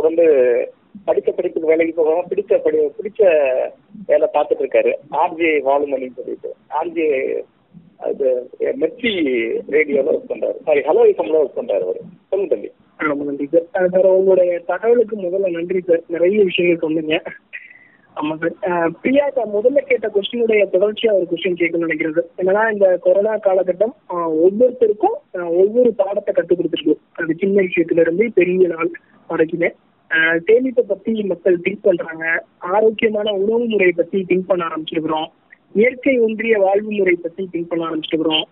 தொடர்ந்து படித்த படிப்புக்கு வேலைக்கு போகாம பிடிச்ச படி பிடிச்ச வேலை பார்த்துட்டு இருக்காரு. ஆர்ஜே வாலுமணின்னு சொல்லிட்டு. ஆர்ஜே அது மெர்ச்சி ரேடியோல ஒர்க் பண்றாரு. சாரி ஹலோ இசம்ல ஒர்க் பண்றாரு அவரு. சொல்லுங்க தம்பி. ரொம்ப நன்றி சார் சார் உங்களுடைய தகவலுக்கு முதல்ல நன்றி சார் நிறைய விஷயங்கள் சொன்னீங்க. ஆமா சார் பிரியா சார் முதல்ல கேட்ட கொஸ்டினுடைய தொடர்ச்சியா ஒரு கொஸ்டின் கேட்கணும்னு நினைக்கிறேன் என்னன்னா இந்த கொரோனா காலகட்டம் ஒவ்வொருத்தருக்கும் ஒவ்வொரு பாடத்தை கத்து கொடுத்துருக்கு. அது சின்ன விஷயத்துல இருந்து பெரிய நாள் வரைக்குமே. சேமிப்பை பத்தி மக்கள் திங்க் பண்றாங்க. ஆரோக்கியமான உணவு முறை பத்தி திங்க் பண்ண ஆரம்பிச்சிருக்கிறோம். இயற்கை ஒன்றிய வாழ்வு முறை பத்தி திங்க் பண்ண ஆரம்பிச்சிருக்கிறோம்.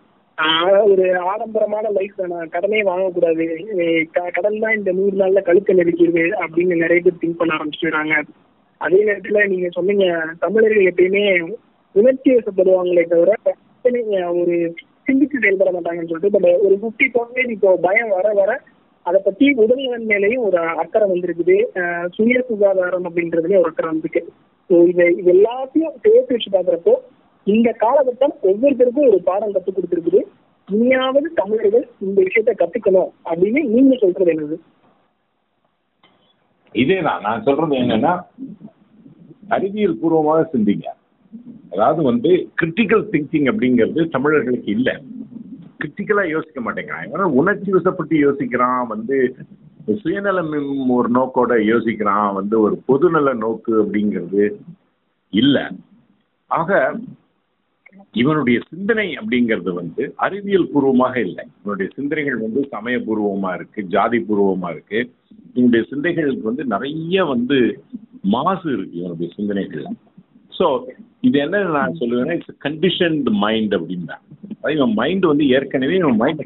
ஒரு ஆடம்பரமான லைஃப் நான் கடனே வாங்கக்கூடாது. க- கடன் தான் இந்த நூறு நாள்ல கழுத்தை நெருக்கிடுது அப்படின்னு நிறைய பேர் திங்க் பண்ண ஆரம்பிச்சிடுறாங்க அதே நேரத்துல நீங்க சொன்னீங்க தமிழர்கள் எப்பயுமே உணர்ச்சி வசப்படுவாங்களே தவிர ஒரு சிந்திச்சு செயல்பட மாட்டாங்கன்னு சொல்லிட்டு பட் ஒரு ஃபிஃப்டி பர்சன்டேஜ் இப்போ பயம் வர வர அதை பத்தி உடல்நலன் மேலேயும் ஒரு அக்கறை வந்திருக்குது. சுய சுகாதாரம் அப்படின்றதுலயும் ஒரு அக்கறை வந்திருக்கு. ஸோ இதை இது எல்லாத்தையும் சேர்த்து வச்சு பாக்குறப்போ இந்த காலகட்டம் ஒவ்வொருத்தருக்கும் ஒரு பாடம் கற்றுக் கொடுத்துருக்குது. இனியாவது தமிழர்கள் இந்த விஷயத்த கத்துக்கணும் அப்படின்னு நீங்க சொல்றது என்னது? இதேதான் நான் சொல்றது என்னன்னா அறிவியல் பூர்வமாக சிந்திங்க. அதாவது வந்து கிரிட்டிக்கல் திங்கிங் அப்படிங்கிறது தமிழர்களுக்கு இல்லை. கிரிட்டிக்கலா யோசிக்க மாட்டேங்கிறான். ஏன்னா உணர்ச்சி வசப்பட்டு யோசிக்கிறான் வந்து சுயநலம் ஒரு நோக்கோட யோசிக்கிறான் வந்து ஒரு பொதுநல நோக்கு அப்படிங்கிறது இல்லை. ஆக இவனுடைய சிந்தனை அப்படிங்கிறது வந்து அறிவியல் பூர்வமாக இல்லை. இவனுடைய சிந்தனைகள் வந்து சமயபூர்வமா இருக்கு ஜாதி பூர்வமா இருக்கு. இவனுடைய சிந்தனைகளுக்கு வந்து நிறைய வந்து மாசு இருக்கு இவனுடைய சிந்தனைகள்ல. ஸோ இது என்ன நான் சொல்லுவேன்னா இட்ஸ் கண்டிஷன் மைண்ட் அப்படின்னா இவன் மைண்ட் வந்து ஏற்கனவே இவன் மைண்ட்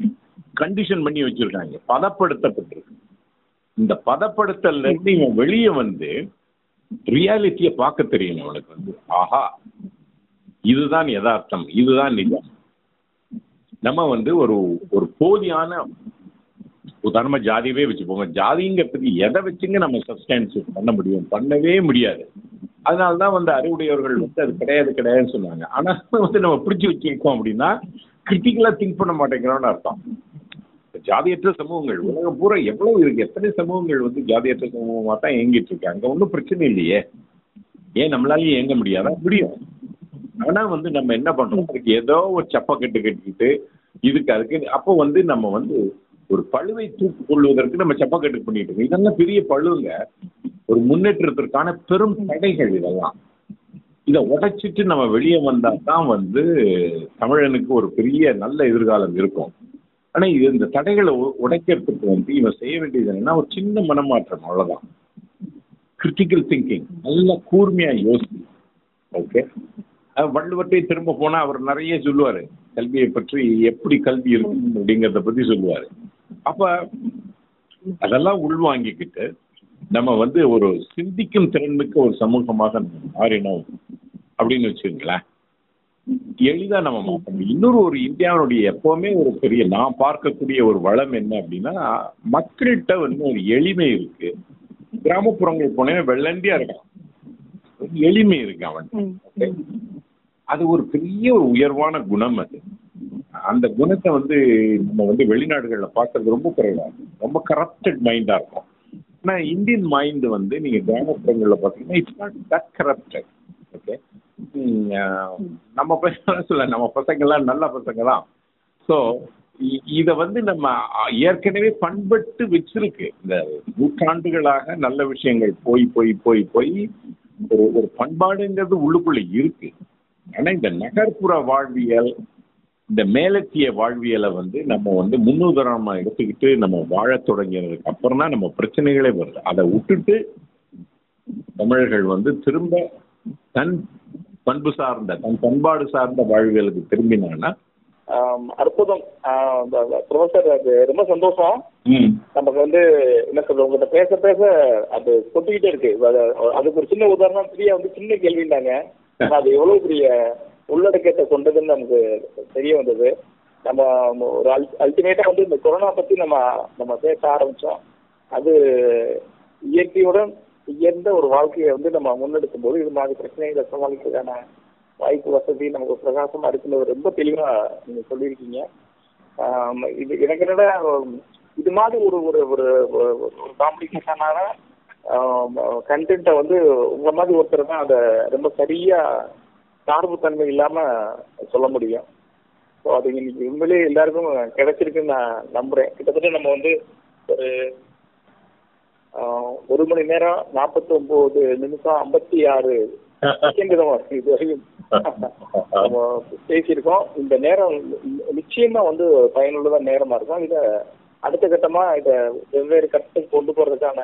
கண்டிஷன் பண்ணி வச்சிருக்காங்க. பதப்படுத்தப்பட்டிருக்கு. இந்த பதப்படுத்தல்ல இருந்து இவன் வெளியே வந்து ரியாலிட்டியை பார்க்க தெரியும் அவனுக்கு வந்து. ஆஹா இதுதான் யதார்த்தம் இதுதான் நிஜம். நம்ம வந்து ஒரு ஒரு போதியான உதாரணமா ஜாதியவே வச்சுப்போங்க. ஜாதிங்கிறதுக்கு எதை வச்சுங்க நம்ம சப்ஸ்டான்ஸ் பண்ண முடியும்? பண்ணவே முடியாது. அதனால தான் வந்து அறிவுடையவர்கள் வந்து அது கிடையாது கிடையாதுன்னு சொன்னாங்க. ஆனா வந்து நம்ம பிடிச்சி வச்சிருக்கோம் அப்படின்னா கிரிட்டிக்கலா திங்க் பண்ண மாட்டேங்கிறோம்னு அர்த்தம். ஜாதியற்ற சமூகங்கள் உலகம் பூரா எவ்வளவு இருக்கு? எத்தனை சமூகங்கள் வந்து ஜாதியற்ற சமூகமா தான் இயங்கிட்டு இருக்கு? அங்க ஒன்றும் பிரச்சனை இல்லையே. ஏன் நம்மளாலயும் இயங்க முடியாதா? முடியும். ஆனா வந்து நம்ம என்ன பண்றோம்? அதுக்கு ஏதோ ஒரு சப்பை கட்டு கட்டிக்கிட்டு இதுக்கு அதுக்கு அப்போ வந்து நம்ம வந்து ஒரு பழுவை தூக்கு கொள்வதற்கு நம்ம செப்பக்கட்டு பண்ணிட்டு இருக்கோம். இதெல்லாம் பெரிய பழுவுங்க ஒரு முன்னேற்றத்திற்கான பெரும் தடைகள் இதெல்லாம். இதை உடைச்சிட்டு நம்ம வெளியே வந்தா தான் வந்து தமிழனுக்கு ஒரு பெரிய நல்ல எதிர்காலம் இருக்கும். ஆனா இது இந்த தடைகளை உடைக்கிறதுக்கு வந்து இவன் செய்ய வேண்டியது என்னன்னா ஒரு சின்ன மனமாற்றம் அவ்வளவுதான். கிரிட்டிக்கல் திங்கிங் நல்ல கூர்மையா யோசி ஓகே வள்ளுவர்கிட்டே திரும்ப போனா அவர் நிறைய சொல்லுவாரு கல்வியை பற்றி எப்படி கல்வி இருக்கும் அப்படிங்கிறத பத்தி சொல்லுவாரு. அப்ப அதெல்லாம் உள்வாங்கிக்கிட்டு நம்ம வந்து ஒரு சிந்திக்கும் திறன்மிக்க ஒரு சமூகமாக மாறினோம். அப்படின்னு வச்சுக்கோங்களேன். எளிதா நம்ம மாற்ற முடியும். இன்னொரு ஒரு இந்தியாவுடைய எப்பவுமே ஒரு பெரிய நான் பார்க்கக்கூடிய ஒரு வளம் என்ன அப்படின்னா மக்கள்கிட்ட வந்து ஒரு எளிமை இருக்கு. கிராமப்புறங்கள் போனேன் வெள்ளண்டியா இருக்கான். எளிமை இருக்கு அவன்? அது ஒரு பெரிய ஒரு உயர்வான குணம் அது. அந்த குணத்தை வந்து நம்ம வந்து வெளிநாடுகள்ல பார்க்கறது ரொம்ப குறைவா இருக்கும். ரொம்ப கரப்டட் மைண்டா இருக்கும். ஆனா இந்தியன் மைண்ட் வந்து நீங்க கிராமப்புறங்கள்ல பார்த்தீங்கன்னா இட்ஸ் நாட் தட் கரப்டட் நம்ம பசங்க சொல்ல நம்ம பசங்கள்லாம் நல்ல பசங்க தான் ஸோ இதை வந்து நம்ம ஏற்கனவே பண்பட்டு வச்சிருக்கு. இந்த நூற்றாண்டுகளாக நல்ல விஷயங்கள் போய் போய் போய் போய் ஒரு ஒரு பண்பாடுங்கிறது உள்ளுக்குள்ள இருக்கு. ஆனா இந்த நகர்ப்புற வாழ்வியல் இந்த மேலத்திய வாழ்வியலை வந்து நம்ம வந்து முன்னுதாரணமா எடுத்துக்கிட்டு நம்ம வாழத் தொடங்கினதுக்கு அப்புறம் தான் நம்ம பிரச்சனைகளே வருது. அதை விட்டுட்டு தமிழர்கள் வந்து திரும்ப தன் பண்பு சார்ந்த தன் பண்பாடு சார்ந்த வாழ்வியலுக்கு திரும்பினான்னா? அற்புதம். ப்ரொஃபசர் அது ரொம்ப சந்தோஷம். நமக்கு வந்து என்ன சொல்றது உங்கள்கிட்ட பேச பேச அது கொட்டிக்கிட்டே இருக்கு. அது- அதுக்கு ஒரு சின்ன உதாரணம் பிரியா வந்து சின்ன கேள்வின்னாங்க ஆனா அது எவ்வளவு பெரிய உள்ளடக்கத்தை கொண்டதுன்னு நமக்கு தெரிய வந்தது. நம்ம ஒரு அல் அல்டிமேட்டா வந்து இந்த கொரோனா பத்தி நம்ம நம்ம பேச ஆரம்பிச்சோம். அது இயற்கையுடன் உயர்ந்த ஒரு வாழ்க்கையை வந்து நம்ம முன்னெடுக்கும் போது இது மாதிரி பிரச்சனைகளை சமாளிக்கிறதுக்கான வாய்ப்பு வசதி நமக்கு பிரகாசமா இருக்குன்னு ரொம்ப தெளிவா நீங்க சொல்லியிருக்கீங்க. இது எனக்கு என்னடா இது மாதிரி ஒரு ஒரு ஒரு காம்ப்ளிகேஷனான கண்டென்ட்டை வந்து உங்க மாதிரி ஒருத்தர் தான் அதை ரொம்ப சரியா சார்பு தன்மை இல்லாம சொல்ல முடியும். ஸோ அது இன்னைக்கு உண்மையிலேயே எல்லாருக்கும் கிடைச்சிருக்குன்னு நான் நம்புறேன். கிட்டத்தட்ட நம்ம வந்து ஒரு ஒரு மணி நேரம் நாற்பத்தி ஒன்பது நிமிஷம் ஐம்பத்தி ஆறு பேசியிருக்கோம். இந்த நேரம் நிச்சயமா வந்து பயனுள்ளதா நேரமா இருக்கும். இத அடுத்த கட்டமா இத வெவ்வேறு கட்டத்துக்கு கொண்டு போறதுக்கான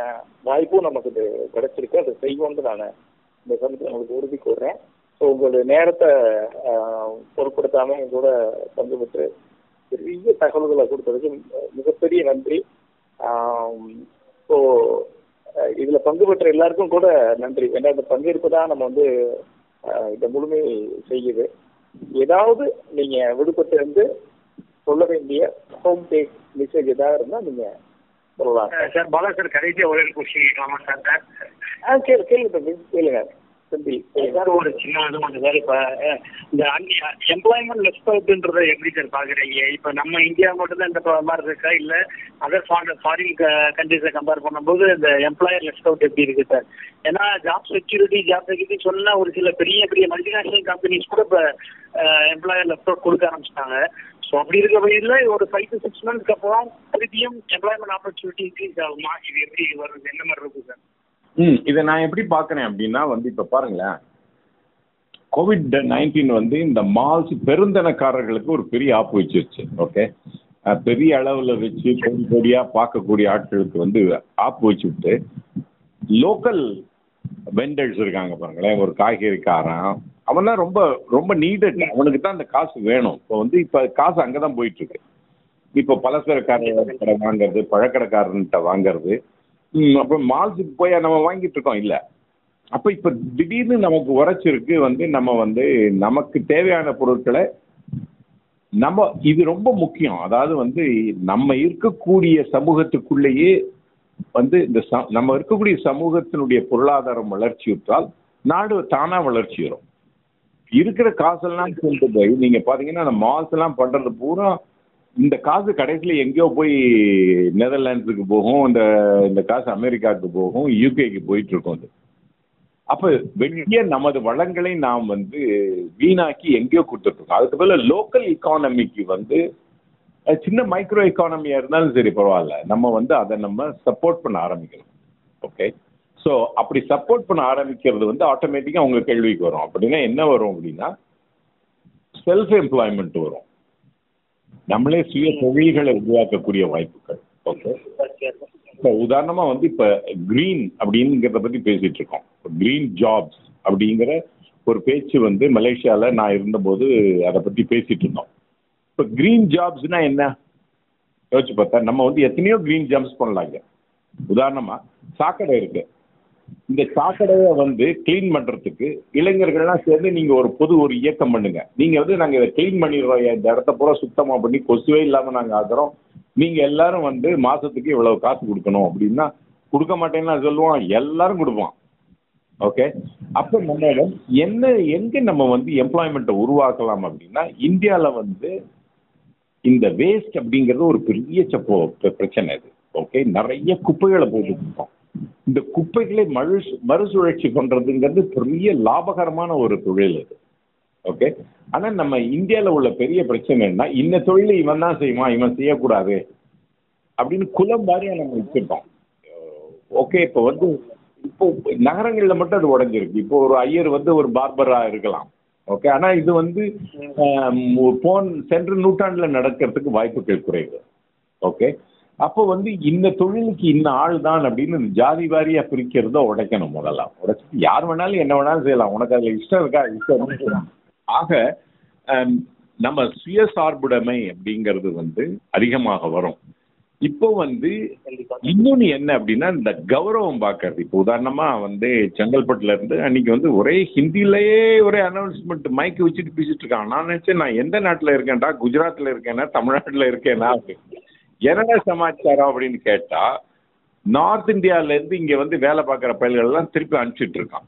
வாய்ப்பும் நமக்கு இது கிடைச்சிருக்கு. அதை செய்வோம்னு நான் இந்த சமயத்தில் உங்களுக்கு உறுதி கூறுறேன். ஸோ உங்களுடைய நேரத்தை பொருட்படுத்தாம கூட பங்கு பெற்று பெரிய தகவல்களை கொடுத்ததுக்கு மிகப்பெரிய நன்றி. ஸோ இதுல பங்கு பெற்ற எல்லாருக்கும் கூட நன்றி. ஏன்னா இந்த பங்கேற்பு தான் நம்ம வந்து இந்த முழுமை செய்யுது. ஏதாவது நீங்க விடுபட்டு இருந்து சொல்ல வேண்டிய ஹோம் பேஜ் மெசேஜ் ஏதாவது இருந்தா நீங்க சொல்லலாம். சார் பாலா சார் கடைசியா ஒரே கொஸ்டின் கேட்கலாமா சார்? கேளு கேளுங்க. தம்பி சார் ஒரு சின்ன இது மட்டும் சார் இப்ப இந்த எம்ப்ளாய்மெண்ட் லெஃப்ட் அவுட்ன்றதை எப்படி சார் பாக்குறீங்க? இப்ப நம்ம இந்தியா மட்டும் தான் இந்த மாதிரி இருக்கா? இல்ல அதர் ஃபாரின் கண்ட்ரிஸை கம்பேர் பண்ணும்போது இந்த எம்ப்ளாயர் லெஃப்ட் அவுட் எப்படி இருக்கு சார்? ஏன்னா ஜாப் செக்யூரிட்டி ஜாப் செக்யூரிட்டி சொன்னா ஒரு சில பெரிய பெரிய மல்டிநேஷனல் கம்பெனிஸ் கூட இப்ப எம்ப்ளாயர் லெஃப்ட் அவுட் கொடுக்க ஆரம்பிச்சிட்டாங்க. ஸோ அப்படி இருக்க வகையில் ஒரு ஃபைவ் டு சிக்ஸ் மந்த்ஸ்க்கு அப்புறம் திருப்பியும் எம்ப்ளாய்மெண்ட் ஆப்பர்ச்சுனிட்டி இன்க்ரீஸ் ஆகுமா? இது எப்படி வருது? என்ன மாதிரி இருக்கும் சார்? ம் இதை நான் எப்படி பார்க்குறேன் அப்படின்னா வந்து இப்போ பாருங்களேன். கோவிட் நைன்டீன் வந்து இந்த மால்ஸ் பெருந்தனக்காரர்களுக்கு ஒரு பெரிய ஆப்பு வச்சிருச்சு ஓகே பெரிய அளவில் வச்சு கோடி கோடியாக பார்க்கக்கூடிய ஆட்களுக்கு வந்து ஆப்பு வச்சுட்டு லோக்கல் வெண்டர்ஸ் இருக்காங்க பாருங்களேன். ஒரு காய்கறிக்காரன் அவன் ரொம்ப ரொம்ப நீடட் அவனுக்கு தான் அந்த காசு வேணும். இப்போ வந்து இப்போ காசு அங்கே தான் போயிட்டு இருக்கு. இப்போ பலசரக்காரர் கடை வாங்குறது பழக்கடைக்காரன்கிட்ட வாங்குறது அப்புறம் மால்ஸுக்கு போய் நம்ம வாங்கிட்டு இருக்கோம் இல்லை. அப்போ இப்போ திடீர்னு நமக்கு உரைச்சிருக்கு வந்து நம்ம வந்து நமக்கு தேவையான பொருட்களை நம்ம இது ரொம்ப முக்கியம். அதாவது வந்து நம்ம இருக்கக்கூடிய சமூகத்துக்குள்ளேயே வந்து இந்த ச நம்ம இருக்கக்கூடிய சமூகத்தினுடைய பொருளாதாரம் வளர்ச்சி விட்டால் நாடு தானாக வளர்ச்சி வரும். இருக்கிற காசெல்லாம் கொண்டு போய் நீங்கள் பார்த்தீங்கன்னா அந்த மால்ஸ் எல்லாம் பண்ணுறது பூரா இந்த காசு கடைசியில் எங்கேயோ போய் நெதர்லாண்ட்ஸுக்கு போகும் இந்த இந்த காசு அமெரிக்காவுக்கு போகும் யூகேக்கு போயிட்டு இருக்கும் அது. அப்போ வெளியே நமது வளங்களை நாம் வந்து வீணாக்கி எங்கேயோ கொடுத்துட்ருக்கோம் அதுக்கு பதில் லோக்கல் இக்கானமிக்கு வந்து சின்ன மைக்ரோ எக்கானமியாக இருந்தாலும் சரி பரவாயில்ல. நம்ம வந்து அதை நம்ம சப்போர்ட் பண்ண ஆரம்பிக்கணும். ஓகே ஸோ அப்படி சப்போர்ட் பண்ண ஆரம்பிக்கிறது வந்து ஆட்டோமேட்டிக்காக உங்கள் கேள்விக்கு வரும். அப்படின்னா என்ன வரும் அப்படின்னா செல்ஃப் எம்ப்ளாய்மெண்ட் வரும். நம்மளே சுய தொழில்களை உருவாக்கக்கூடிய வாய்ப்புகள். ஓகே இப்போ உதாரணமா வந்து இப்போ கிரீன் அப்படிங்கிறத பத்தி பேசிட்டு இருக்கோம். கிரீன் ஜாப்ஸ் அப்படிங்கிற ஒரு பேச்சு வந்து மலேசியாவில் நான் இருந்தபோது அதை பற்றி பேசிட்டு இருந்தோம். இப்போ கிரீன் ஜாப்ஸ்னா என்ன? யோசிச்சு பார்த்தா நம்ம வந்து எத்தனையோ கிரீன் ஜாப்ஸ் பண்ணலாங்க. உதாரணமாக சாக்கடை இருக்கு. இந்த சாக்கடையை வந்து கிளீன் பண்றதுக்கு இளைஞர்கள்லாம் சேர்ந்து நீங்க ஒரு பொது ஒரு இயக்கம் பண்ணுங்க. நீங்க வந்து நாங்க இதை கிளீன் பண்ணிடுறோம். இந்த இடத்த பூரா சுத்தமா பண்ணி கொசுவே இல்லாம நாங்க ஆக்குறோம். நீங்க எல்லாரும் வந்து மாசத்துக்கு இவ்வளவு காசு கொடுக்கணும் அப்படின்னா கொடுக்க மாட்டேன்னா சொல்லுவோம் எல்லாரும் கொடுப்போம் ஓகே அப்போ நம்ம என்ன எங்க நம்ம வந்து எம்ப்ளாய்மெண்ட்டை உருவாக்கலாம் அப்படின்னா இந்தியாவில் வந்து இந்த வேஸ்ட் அப்படிங்கிறது ஒரு பெரிய பிரச்சனை இது ஓகே நிறைய குப்பைகளை போட்டு கொடுப்போம் இந்த குப்பைகளை மறு மறுசுழற்சி பண்றதுங்கிறது பெரிய லாபகரமான ஒரு தொழில் அது. ஓகே? ஆனா நம்ம இந்தியாவில் உள்ள பெரிய பிரச்சனை என்ன இந்த தொழிலை இவன் தான் செய்வான் இவன் செய்யக்கூடாது அப்படின்னு குலம் வாரியா நம்ம வச்சிருக்கோம் ஓகே இப்போ வந்து இப்போ நகரங்களில் மட்டும் அது உடஞ்சிருக்கு. இப்போ ஒரு ஐயர் வந்து ஒரு பார்பரா இருக்கலாம். ஓகே? ஆனா இது வந்து போன் சென்ற நூற்றாண்டுல நடக்கிறதுக்கு வாய்ப்புகள் குறைவு. ஓகே? அப்போ வந்து இந்த தொழிலுக்கு இந்த ஆள் தான் அப்படின்னு இந்த ஜாதி வாரியா பிரிக்கிறத உடைக்கணும் முதல்ல. உடைச்சிட்டு யார் வேணாலும் என்ன வேணாலும் செய்யலாம். உனக்கு அதுல இஷ்டம் இருக்கா? இஷ்டம் ஆக ஆம், நம்ம சுயசார்புடைமை அப்படிங்கிறது வந்து அதிகமாக வரும். இப்போ வந்து இன்னொன்னு என்ன அப்படின்னா இந்த கௌரவம் பார்க்கறது. இப்போ உதாரணமா வந்து செங்கல்பட்டுல இருந்து அன்னைக்கு வந்து ஒரே ஹிந்திலேயே ஒரே அனௌன்ஸ்மெண்ட் மைக்கு வச்சுட்டு பேசிட்டு இருக்கான். நான் நினைச்சேன் நான் எந்த நாட்டுல இருக்கேன்டா? குஜராத்ல இருக்கேனா? தமிழ்நாட்டுல இருக்கேனா? அப்படின்னு. என்னடா சமாச்சாரம் அப்படின்னு கேட்டா நார்த் இந்தியால இருந்து இங்க வந்து வேலை பார்க்குற பயல்கள் எல்லாம் திருப்பி அனுப்பிச்சிட்டு இருக்கான்.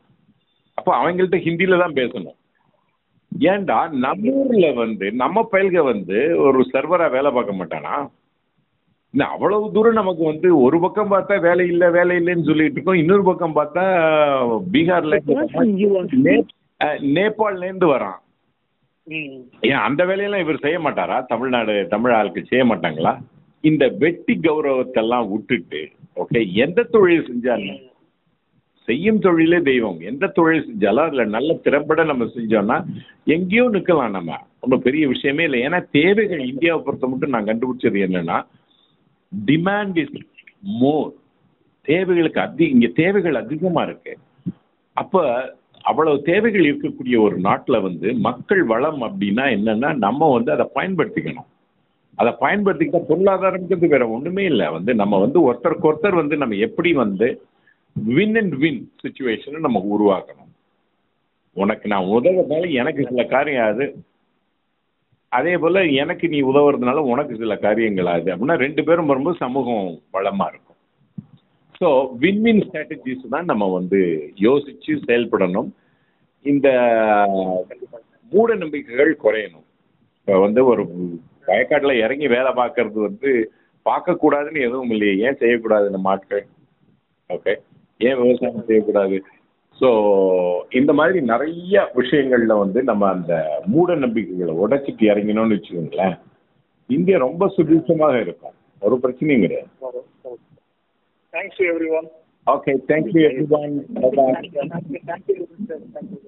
அப்போ அவங்கள்ட்ட ஹிந்தியில தான் பேசணும். ஏன்டா நம்ம ஊர்ல வந்து நம்ம பயல்க வந்து ஒரு சர்வரா வேலை பார்க்க மாட்டானா? இன்னும் அவ்வளவு தூரம் நமக்கு வந்து ஒரு பக்கம் பார்த்தா வேலை இல்லை வேலை இல்லைன்னு சொல்லிட்டு இருக்கோம். இன்னொரு பக்கம் பார்த்தா பீகார்ல நேபாள்ல இருந்து வரான். ஏன் அந்த வேலையெல்லாம் இவர் செய்ய மாட்டாரா? தமிழ்நாடு தமிழ் ஆளுக்கு செய்ய மாட்டாங்களா? இந்த வெட்டி கௌரவத்தெல்லாம் விட்டுட்டு ஓகே எந்த தொழில் செஞ்சாலும் செய்யும் தொழிலே தெய்வம். எந்த தொழில் செஞ்சாலும் அதுல நல்ல திறம்பட நம்ம செஞ்சோம்னா எங்கேயோ நிக்கலாம் நம்ம. ஒன்றும் பெரிய விஷயமே இல்லை. ஏன்னா தேவைகள் இந்தியாவை பொறுத்த மட்டும் நான் கண்டுபிடிச்சது என்னன்னா டிமாண்ட் இஸ் மோர் தேவைகளுக்கு அதிக இங்க தேவைகள் அதிகமா இருக்கு. அப்ப அவ்வளவு தேவைகள் இருக்கக்கூடிய ஒரு நாட்டுல வந்து மக்கள் வளம் அப்படின்னா என்னன்னா நம்ம வந்து அதை பயன்படுத்திக்கணும். அதை பயன்படுத்திக்கிட்ட பொருளாதாரம்ங்கிறது வேற ஒண்ணுமே இல்லை. வந்து நம்ம வந்து ஒருத்தருக்கு ஒருத்தர் வந்து நம்ம எப்படி வந்து வின் அண்ட் வின் சுச்சுவேஷனை நம்ம உருவாக்கணும். உனக்கு நான் உதவுறதுனால எனக்கு சில காரியம் ஆகுது அதே போல எனக்கு நீ உதவுறதுனால உனக்கு சில காரியங்கள் ஆகுது அப்படின்னா ரெண்டு பேரும் வரும்போது சமூகம் வளமா இருக்கும். ஸோ வின்வின் ஸ்ட்ராட்டஜிஸ் தான் நம்ம வந்து யோசிச்சு செயல்படணும். இந்த மூட நம்பிக்கைகள் குறையணும். இப்போ வந்து ஒரு வயக்காட்டில் இறங்கி வேலை பார்க்கறது வந்து பார்க்கக்கூடாதுன்னு எதுவும் இல்லையே. ஏன் செய்யக்கூடாது நம்ம ஆட்கள் ஓகே ஏன் விவசாயம் செய்யக்கூடாது? ஸோ இந்த மாதிரி நிறைய விஷயங்கள்ல வந்து நம்ம அந்த மூட நம்பிக்கைகளை உடைச்சிட்டு இறங்கினோம்னு வச்சுக்கோங்களேன். இந்தியா ரொம்ப சுபிட்சமாக இருக்கும். ஒரு பிரச்சனையும் கிடையாது. Thanks to everyone okay thank you everyone thank you thank you